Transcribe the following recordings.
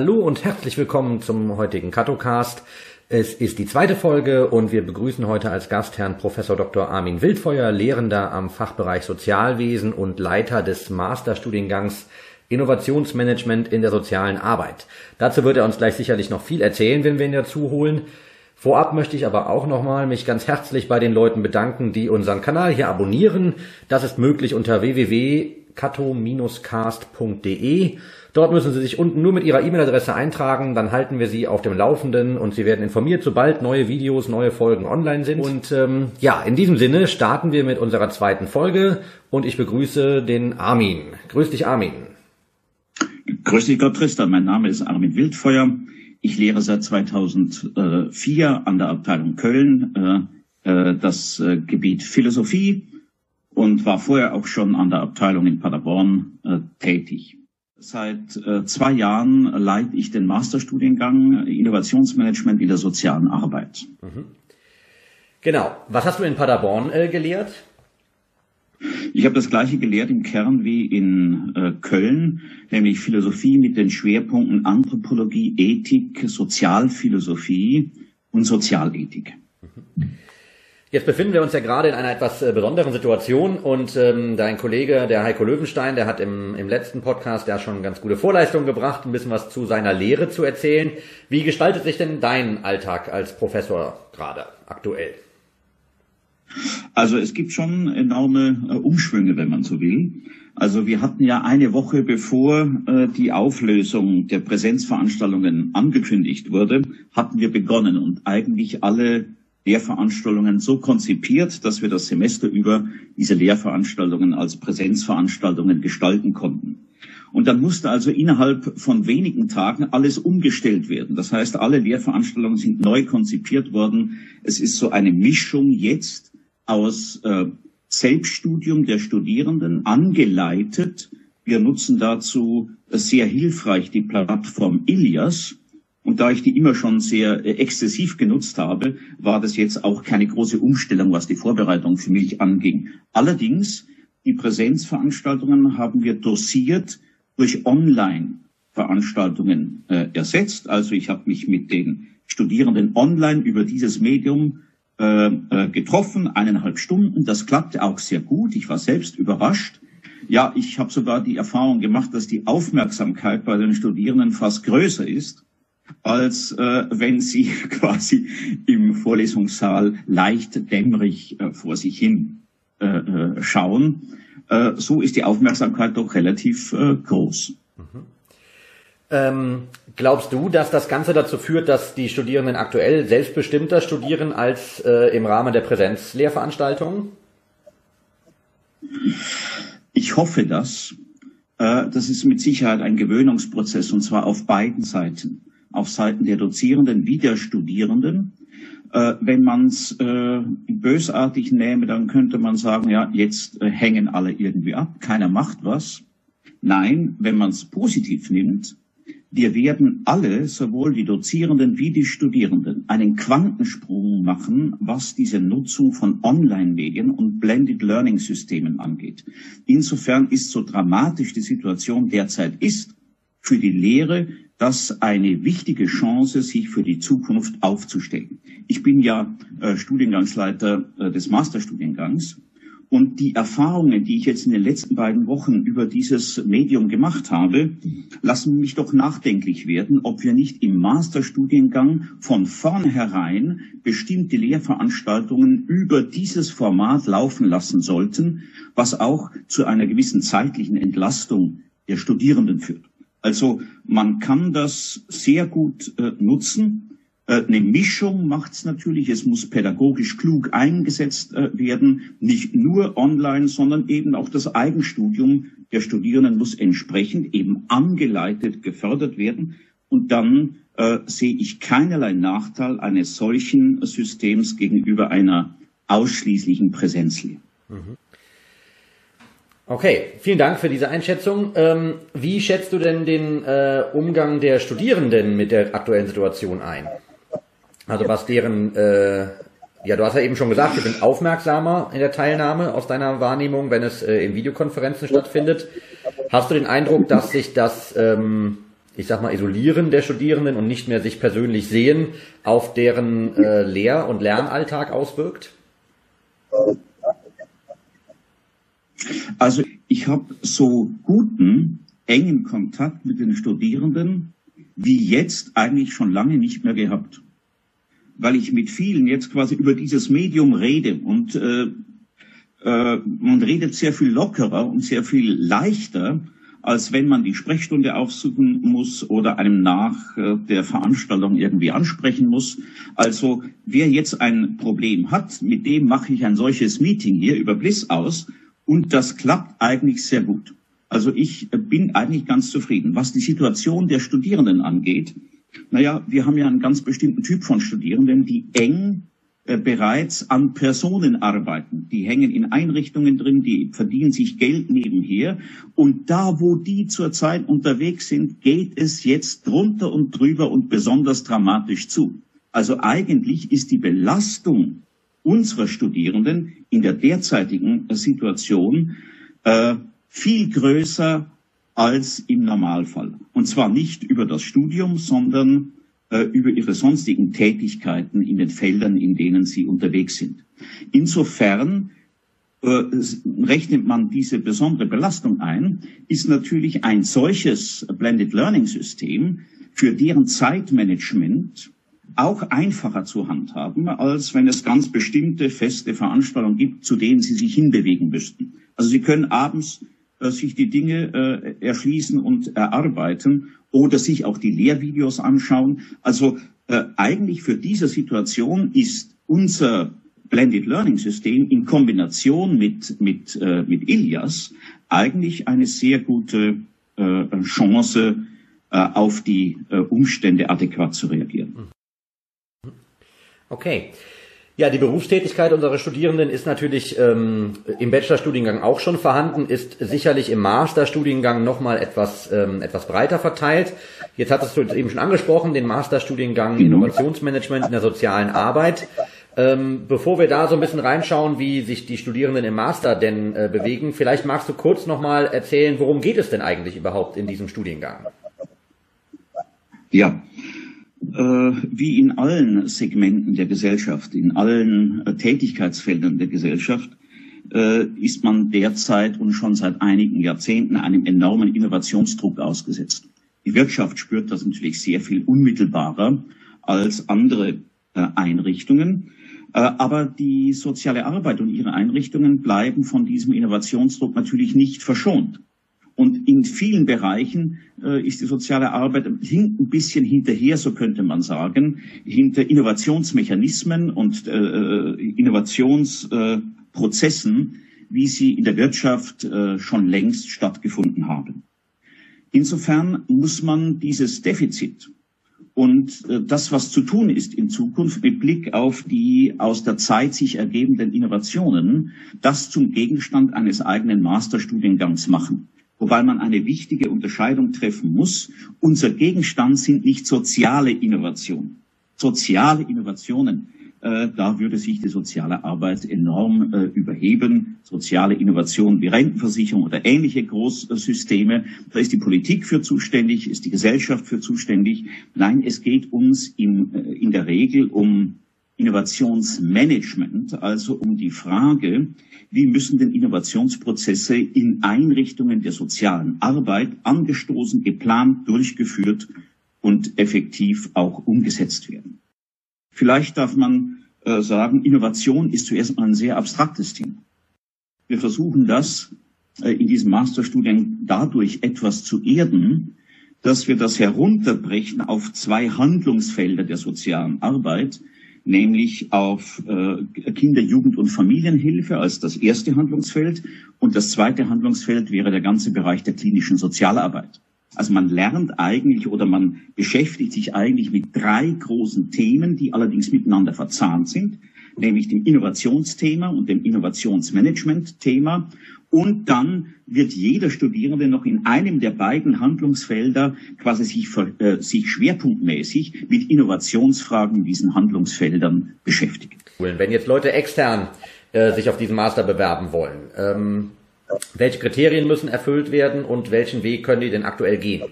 hallo und herzlich willkommen zum heutigen Katocast. Es ist die zweite Folge und wir begrüßen heute als Gast Herrn Professor Dr. Armin Wildfeuer, Lehrender am Fachbereich Sozialwesen und Leiter des Masterstudiengangs Innovationsmanagement in der sozialen Arbeit. Dazu wird er uns gleich sicherlich noch viel erzählen, wenn wir ihn dazu holen. Vorab möchte ich aber auch nochmal mich ganz herzlich bei den Leuten bedanken, die unseren Kanal hier abonnieren. Das ist möglich unter www.kato-cast.de. Dort müssen Sie sich unten nur mit Ihrer E-Mail-Adresse eintragen, dann halten wir Sie auf dem Laufenden und Sie werden informiert, sobald neue Videos, neue Folgen online sind. Und ähm, ja, in diesem Sinne starten wir mit unserer zweiten Folge und ich begrüße den Armin. Grüß dich, Armin. Grüß dich, Gott Tristan. Mein Name ist Armin Wildfeuer. Ich lehre seit 2004 an der Abteilung Köln äh, äh, das äh, Gebiet Philosophie und war vorher auch schon an der Abteilung in Paderborn tätig. Seit äh, zwei Jahren leite ich den Masterstudiengang Innovationsmanagement in der sozialen Arbeit. Mhm. Genau. Was hast du in Paderborn äh, gelehrt? Ich habe das gleiche gelehrt im Kern wie in äh, Köln, nämlich Philosophie mit den Schwerpunkten Anthropologie, Ethik, Sozialphilosophie und Sozialethik. Mhm. Jetzt befinden wir uns ja gerade in einer etwas äh, besonderen Situation und ähm, dein Kollege, der Heiko Löwenstein, der hat im, im letzten Podcast ja schon ganz gute Vorleistungen gebracht, ein bisschen was zu seiner Lehre zu erzählen. Wie gestaltet sich denn dein Alltag als Professor gerade aktuell? Also es gibt schon enorme äh, Umschwünge, wenn man so will. Also wir hatten ja eine Woche bevor äh, die Auflösung der Präsenzveranstaltungen angekündigt wurde, hatten wir begonnen und eigentlich alle Lehrveranstaltungen so konzipiert, dass wir das Semester über diese Lehrveranstaltungen als Präsenzveranstaltungen gestalten konnten. Und dann musste also innerhalb von wenigen Tagen alles umgestellt werden. Das heißt, alle Lehrveranstaltungen sind neu konzipiert worden. Es ist so eine Mischung jetzt aus äh, Selbststudium der Studierenden angeleitet. Wir nutzen dazu sehr hilfreich die Plattform Ilias und da ich die immer schon sehr äh, exzessiv genutzt habe, war das jetzt auch keine große Umstellung, was die Vorbereitung für mich anging. Allerdings, die Präsenzveranstaltungen haben wir dosiert durch Online-Veranstaltungen äh, ersetzt. Also ich habe mich mit den Studierenden online über dieses Medium äh, äh, getroffen, eineinhalb Stunden. Das klappte auch sehr gut. Ich war selbst überrascht. Ja, ich habe sogar die Erfahrung gemacht, dass die Aufmerksamkeit bei den Studierenden fast größer ist als äh, wenn sie quasi im Vorlesungssaal leicht dämmerig äh, vor sich hin äh, äh, schauen. Äh, so ist die Aufmerksamkeit doch relativ äh, groß. Mhm. Ähm, glaubst du, dass das Ganze dazu führt, dass die Studierenden aktuell selbstbestimmter studieren als im Rahmen der Präsenzlehrveranstaltungen? Ich hoffe das. Das ist mit Sicherheit ein Gewöhnungsprozess und zwar auf beiden Seiten auf Seiten der Dozierenden wie der Studierenden. Äh, wenn man es äh, bösartig nähme, dann könnte man sagen, ja, jetzt äh, hängen alle irgendwie ab, keiner macht was. Nein, wenn man es positiv nimmt, wir werden alle, sowohl die Dozierenden wie die Studierenden, einen Quantensprung machen, was diese Nutzung von Online-Medien und Blended Learning-Systemen angeht. Insofern ist so dramatisch die Situation derzeit ist, für die Lehre das eine wichtige Chance, sich für die Zukunft aufzustellen. Ich bin ja äh, Studiengangsleiter äh, des Masterstudiengangs und die Erfahrungen, die ich jetzt in den letzten beiden Wochen über dieses Medium gemacht habe, lassen mich doch nachdenklich werden, ob wir nicht im Masterstudiengang von vornherein bestimmte Lehrveranstaltungen über dieses Format laufen lassen sollten, was auch zu einer gewissen zeitlichen Entlastung der Studierenden führt. Also man kann das sehr gut äh, nutzen. Äh, eine Mischung macht es natürlich. Es muss pädagogisch klug eingesetzt äh, werden. Nicht nur online, sondern eben auch das Eigenstudium der Studierenden muss entsprechend eben angeleitet, gefördert werden. Und dann äh, sehe ich keinerlei Nachteil eines solchen Systems gegenüber einer ausschließlichen Präsenzlehre. Mhm. Okay, vielen Dank für diese Einschätzung. Ähm, wie schätzt du denn den äh, Umgang der Studierenden mit der aktuellen Situation ein? Also was deren, äh, ja, du hast ja eben schon gesagt, sie sind aufmerksamer in der Teilnahme aus deiner Wahrnehmung, wenn es äh, in Videokonferenzen stattfindet. Hast du den Eindruck, dass sich das ähm, ich sag mal, Isolieren der Studierenden und nicht mehr sich persönlich sehen, auf deren äh, Lehr- und Lernalltag auswirkt? Also ich habe so guten, engen Kontakt mit den Studierenden wie jetzt eigentlich schon lange nicht mehr gehabt. Weil ich mit vielen jetzt quasi über dieses Medium rede und äh, äh, man redet sehr viel lockerer und sehr viel leichter, als wenn man die Sprechstunde aufsuchen muss oder einem nach äh, der Veranstaltung irgendwie ansprechen muss. Also wer jetzt ein Problem hat, mit dem mache ich ein solches Meeting hier über Bliss aus und das klappt eigentlich sehr gut. Also ich bin eigentlich ganz zufrieden. Was die Situation der Studierenden angeht, naja, wir haben ja einen ganz bestimmten Typ von Studierenden, die eng äh, bereits an Personen arbeiten. Die hängen in Einrichtungen drin, die verdienen sich Geld nebenher. Und da, wo die zurzeit unterwegs sind, geht es jetzt drunter und drüber und besonders dramatisch zu. Also eigentlich ist die Belastung unserer Studierenden in der derzeitigen Situation äh, viel größer als im Normalfall. Und zwar nicht über das Studium, sondern äh, über ihre sonstigen Tätigkeiten in den Feldern, in denen sie unterwegs sind. Insofern äh, rechnet man diese besondere Belastung ein, ist natürlich ein solches Blended Learning System für deren Zeitmanagement auch einfacher zu handhaben, als wenn es ganz bestimmte feste Veranstaltungen gibt, zu denen sie sich hinbewegen müssten. Also sie können abends äh, sich die Dinge äh, erschließen und erarbeiten oder sich auch die Lehrvideos anschauen. Also äh, eigentlich für diese Situation ist unser Blended Learning System in Kombination mit, mit, äh, mit Ilias eigentlich eine sehr gute äh, Chance, äh, auf die äh, Umstände adäquat zu reagieren. Okay. Ja, die Berufstätigkeit unserer Studierenden ist natürlich ähm, im Bachelorstudiengang auch schon vorhanden, ist sicherlich im Masterstudiengang nochmal etwas, ähm, etwas breiter verteilt. Jetzt hattest du eben schon angesprochen, den Masterstudiengang mhm. Innovationsmanagement in der sozialen Arbeit. Ähm, bevor wir da so ein bisschen reinschauen, wie sich die Studierenden im Master denn äh, bewegen, vielleicht magst du kurz nochmal erzählen, worum geht es denn eigentlich überhaupt in diesem Studiengang? Ja, wie in allen Segmenten der Gesellschaft, in allen äh, Tätigkeitsfeldern der Gesellschaft, äh, ist man derzeit und schon seit einigen Jahrzehnten einem enormen Innovationsdruck ausgesetzt. Die Wirtschaft spürt das natürlich sehr viel unmittelbarer als andere Einrichtungen. Aber die soziale Arbeit und ihre Einrichtungen bleiben von diesem Innovationsdruck natürlich nicht verschont. Und in vielen Bereichen äh, ist die soziale Arbeit ein bisschen hinterher, so könnte man sagen, hinter Innovationsmechanismen und äh, äh Innovationsprozessen, äh, wie sie in der Wirtschaft äh, schon längst stattgefunden haben. Insofern muss man dieses Defizit und äh, das, was zu tun ist in Zukunft mit Blick auf die aus der Zeit sich ergebenden Innovationen, das zum Gegenstand eines eigenen Masterstudiengangs machen wobei man eine wichtige Unterscheidung treffen muss. Unser Gegenstand sind nicht soziale Innovationen. Soziale Innovationen, äh, da würde sich die soziale Arbeit enorm äh, überheben. Soziale Innovationen wie Rentenversicherung oder ähnliche Großsysteme, da ist die Politik für zuständig, ist die Gesellschaft für zuständig. Nein, es geht uns im, äh, in der Regel um Innovationsmanagement, also um die Frage, wie müssen denn Innovationsprozesse in Einrichtungen der sozialen Arbeit angestoßen, geplant, durchgeführt und effektiv auch umgesetzt werden. Vielleicht darf man äh, sagen, Innovation ist zuerst mal ein sehr abstraktes Thema. Wir versuchen das äh, in diesem Masterstudien dadurch etwas zu erden, dass wir das herunterbrechen auf zwei Handlungsfelder der sozialen Arbeit, nämlich auf äh, Kinder-, Jugend- und Familienhilfe als das erste Handlungsfeld. Und das zweite Handlungsfeld wäre der ganze Bereich der klinischen Sozialarbeit. Also man lernt eigentlich oder man beschäftigt sich eigentlich mit drei großen Themen, die allerdings miteinander verzahnt sind, nämlich dem Innovationsthema und dem Innovationsmanagement-Thema und dann wird jeder Studierende noch in einem der beiden Handlungsfelder quasi sich, äh, sich schwerpunktmäßig mit Innovationsfragen in diesen Handlungsfeldern beschäftigen. Wenn jetzt Leute extern äh, sich auf diesen Master bewerben wollen, ähm, welche Kriterien müssen erfüllt werden und welchen Weg können die denn aktuell gehen?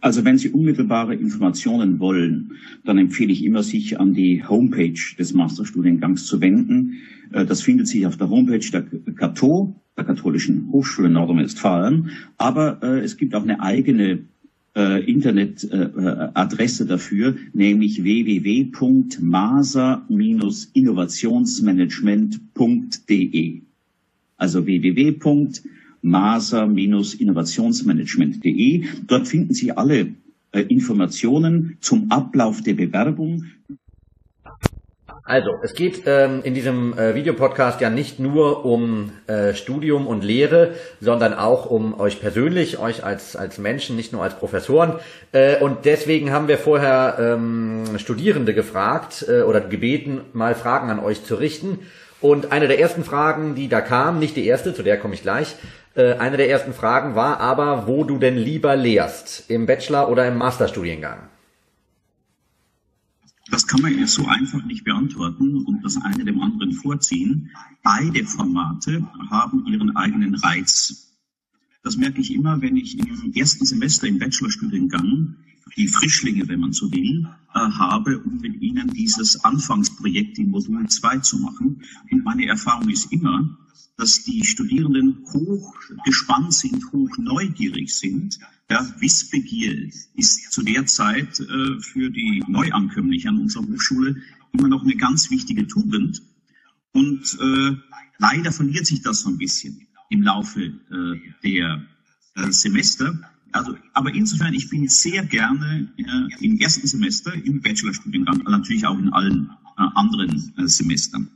Also wenn Sie unmittelbare Informationen wollen, dann empfehle ich immer, sich an die Homepage des Masterstudiengangs zu wenden. Äh, das findet sich auf der Homepage der Kato, der Katholischen Hochschule Nordrhein-Westfalen. Aber äh, es gibt auch eine eigene äh, Internetadresse dafür, nämlich www.masa-innovationsmanagement.de. Also www maser-innovationsmanagement.de. Dort finden Sie alle äh, Informationen zum Ablauf der Bewerbung. Also, es geht ähm, in diesem äh, Videopodcast ja nicht nur um äh, Studium und Lehre, sondern auch um euch persönlich, euch als, als Menschen, nicht nur als Professoren. Äh, und deswegen haben wir vorher ähm, Studierende gefragt äh, oder gebeten, mal Fragen an euch zu richten. Und eine der ersten Fragen, die da kam, nicht die erste, zu der komme ich gleich, äh, eine der ersten Fragen war aber, wo du denn lieber lehrst, im Bachelor- oder im Masterstudiengang? Das kann man so einfach nicht beantworten und das eine dem anderen vorziehen. Beide Formate haben ihren eigenen Reiz. Das merke ich immer, wenn ich im ersten Semester im Bachelorstudiengang die Frischlinge, wenn man so will, äh, habe, um mit ihnen dieses Anfangsprojekt im Modul 2 zu machen. Und meine Erfahrung ist immer, dass die Studierenden hoch gespannt sind, hoch neugierig sind. Ja, Wissbegier ist zu der Zeit äh, für die Neuankömmlinge an unserer Hochschule immer noch eine ganz wichtige Tugend. Und äh, leider verliert sich das so ein bisschen im Laufe äh, der äh, Semester. Also, aber insofern, ich bin sehr gerne äh, im ersten Semester im Bachelorstudiengang, natürlich auch in allen äh, anderen Semestern.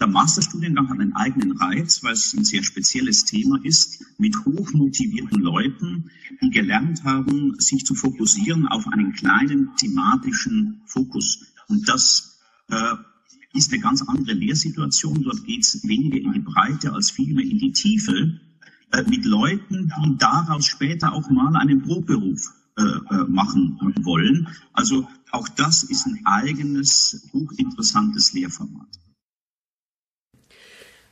Der Masterstudiengang hat einen eigenen Reiz, weil es ein sehr spezielles Thema ist, mit hochmotivierten Leuten, die gelernt haben, sich zu fokussieren auf einen kleinen thematischen Fokus. Und das äh, ist eine ganz andere Lehrsituation. Dort geht es weniger in die Breite als vielmehr in die Tiefe äh, mit Leuten, die daraus später auch mal einen Brotberuf äh, äh machen wollen. Also auch das ist ein eigenes, hochinteressantes Lehrformat.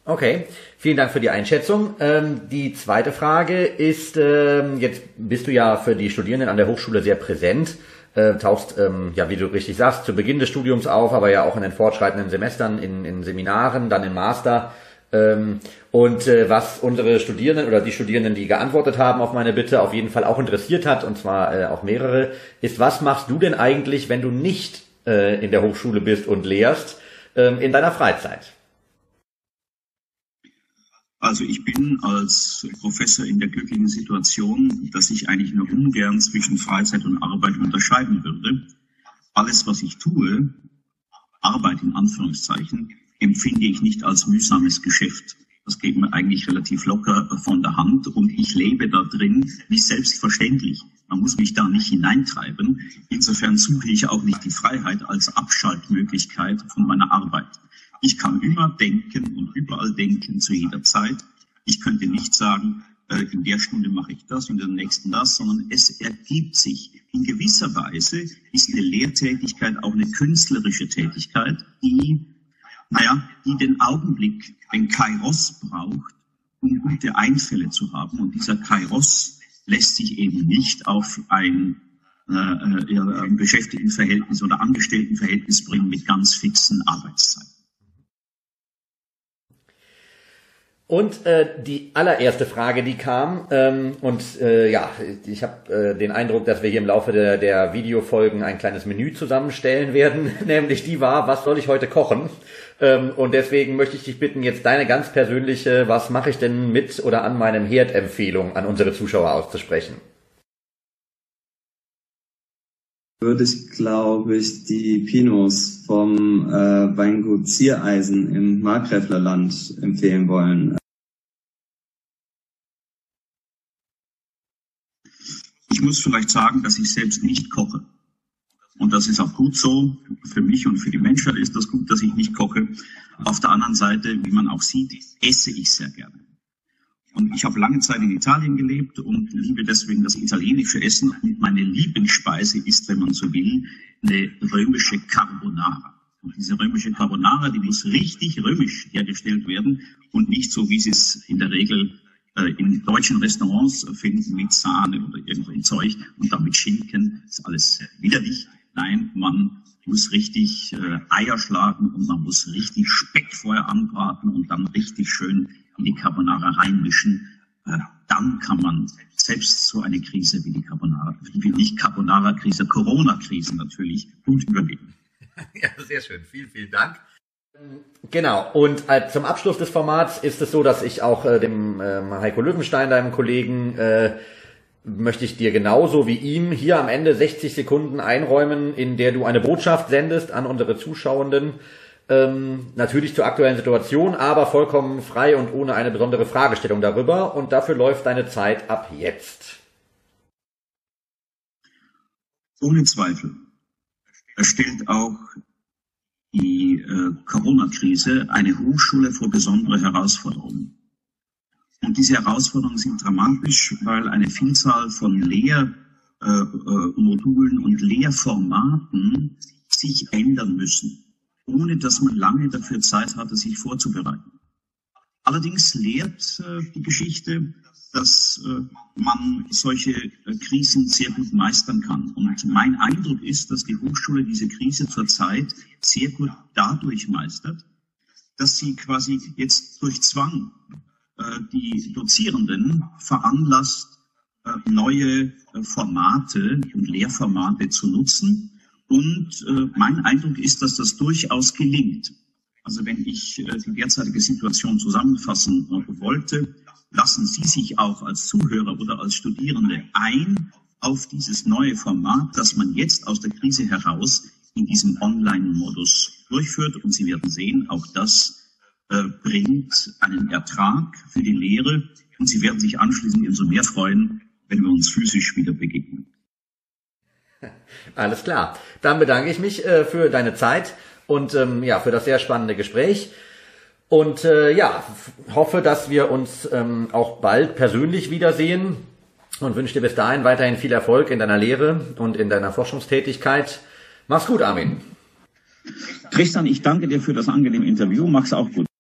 Okay, vielen Dank für die Einschätzung. Ähm, die zweite Frage ist, ähm, jetzt bist du ja für die Studierenden an der Hochschule sehr präsent, äh, tauchst, ähm, ja, wie du richtig sagst, zu Beginn des Studiums auf, aber ja auch in den fortschreitenden Semestern, in, in Seminaren, dann im Master. Ähm, und äh, was unsere Studierenden oder die Studierenden, die geantwortet haben auf meine Bitte, auf jeden Fall auch interessiert hat, und zwar äh, auch mehrere, ist, was machst du denn eigentlich, wenn du nicht äh, in der Hochschule bist und lehrst, ähm, in deiner Freizeit? Also ich bin als Professor in der glücklichen Situation, dass ich eigentlich nur ungern zwischen Freizeit und Arbeit unterscheiden würde. Alles, was ich tue, Arbeit in Anführungszeichen, empfinde ich nicht als mühsames Geschäft. Das geht mir eigentlich relativ locker von der Hand und ich lebe da drin wie selbstverständlich. Man muss mich da nicht hineintreiben. Insofern suche ich auch nicht die Freiheit als Abschaltmöglichkeit von meiner Arbeit. Ich kann immer denken und überall denken zu jeder Zeit. Ich könnte nicht sagen, äh, in der Stunde mache ich das in der nächsten das, sondern es ergibt sich. In gewisser Weise ist eine Lehrtätigkeit auch eine künstlerische Tätigkeit, die, naja, die den Augenblick, den Kairos braucht, um gute Einfälle zu haben. Und dieser Kairos lässt sich eben nicht auf ein äh, äh, Beschäftigtenverhältnis oder Angestelltenverhältnis bringen mit ganz fixen Arbeitszeiten. Und äh, die allererste Frage, die kam, ähm, und äh, ja, ich habe äh, den Eindruck, dass wir hier im Laufe der, der Videofolgen ein kleines Menü zusammenstellen werden, nämlich die war, was soll ich heute kochen? Ähm, und deswegen möchte ich dich bitten, jetzt deine ganz persönliche, was mache ich denn mit oder an meinem Herd Empfehlung an unsere Zuschauer auszusprechen. würde ich, glaube ich, die Pinos vom äh, Weingut Ziereisen im Markgräflerland empfehlen wollen. Ich muss vielleicht sagen, dass ich selbst nicht koche. Und das ist auch gut so. Für mich und für die Menschheit ist das gut, dass ich nicht koche. Auf der anderen Seite, wie man auch sieht, esse ich sehr gerne. Und ich habe lange Zeit in Italien gelebt und liebe deswegen das italienische Essen. Und meine Lieblingsspeise ist, wenn man so will, eine römische Carbonara. Und diese römische Carbonara, die muss richtig römisch hergestellt werden und nicht so, wie sie es in der Regel in deutschen Restaurants finden mit Sahne oder irgendein Zeug und damit Schinken. ist alles widerlich. Nein, man muss richtig äh, Eier schlagen und man muss richtig Speck vorher anbraten und dann richtig schön in die Carbonara reinmischen. Äh, dann kann man selbst so eine Krise wie die Carbonara, wie nicht Carbonara-Krise, Corona-Krise natürlich gut überleben. Ja, sehr schön. Vielen, vielen Dank. Genau, und äh, zum Abschluss des Formats ist es so, dass ich auch äh, dem äh, Heiko Löwenstein, deinem Kollegen, äh, möchte ich dir genauso wie ihm hier am Ende 60 Sekunden einräumen, in der du eine Botschaft sendest an unsere Zuschauenden. Ähm, natürlich zur aktuellen Situation, aber vollkommen frei und ohne eine besondere Fragestellung darüber. Und dafür läuft deine Zeit ab jetzt. Ohne Zweifel. Er stellt auch die äh, Corona-Krise eine Hochschule vor besondere Herausforderungen. Und diese Herausforderungen sind dramatisch, weil eine Vielzahl von Lehrmodulen äh, äh, und Lehrformaten sich ändern müssen, ohne dass man lange dafür Zeit hatte, sich vorzubereiten. Allerdings lehrt äh, die Geschichte, dass äh, man solche äh, Krisen sehr gut meistern kann. Und mein Eindruck ist, dass die Hochschule diese Krise zurzeit sehr gut dadurch meistert, dass sie quasi jetzt durch Zwang die Dozierenden veranlasst, neue Formate und Lehrformate zu nutzen. Und mein Eindruck ist, dass das durchaus gelingt. Also wenn ich die derzeitige Situation zusammenfassen wollte, lassen Sie sich auch als Zuhörer oder als Studierende ein auf dieses neue Format, das man jetzt aus der Krise heraus in diesem Online-Modus durchführt. Und Sie werden sehen, auch das äh, bringt einen Ertrag für die Lehre und sie werden sich anschließend umso mehr freuen, wenn wir uns physisch wieder begegnen. Alles klar. Dann bedanke ich mich äh, für deine Zeit und ähm, ja, für das sehr spannende Gespräch. Und äh, ja, hoffe, dass wir uns ähm, auch bald persönlich wiedersehen und wünsche dir bis dahin weiterhin viel Erfolg in deiner Lehre und in deiner Forschungstätigkeit. Mach's gut, Armin. Tristan, ich danke dir für das angenehme Interview. Mach's auch gut.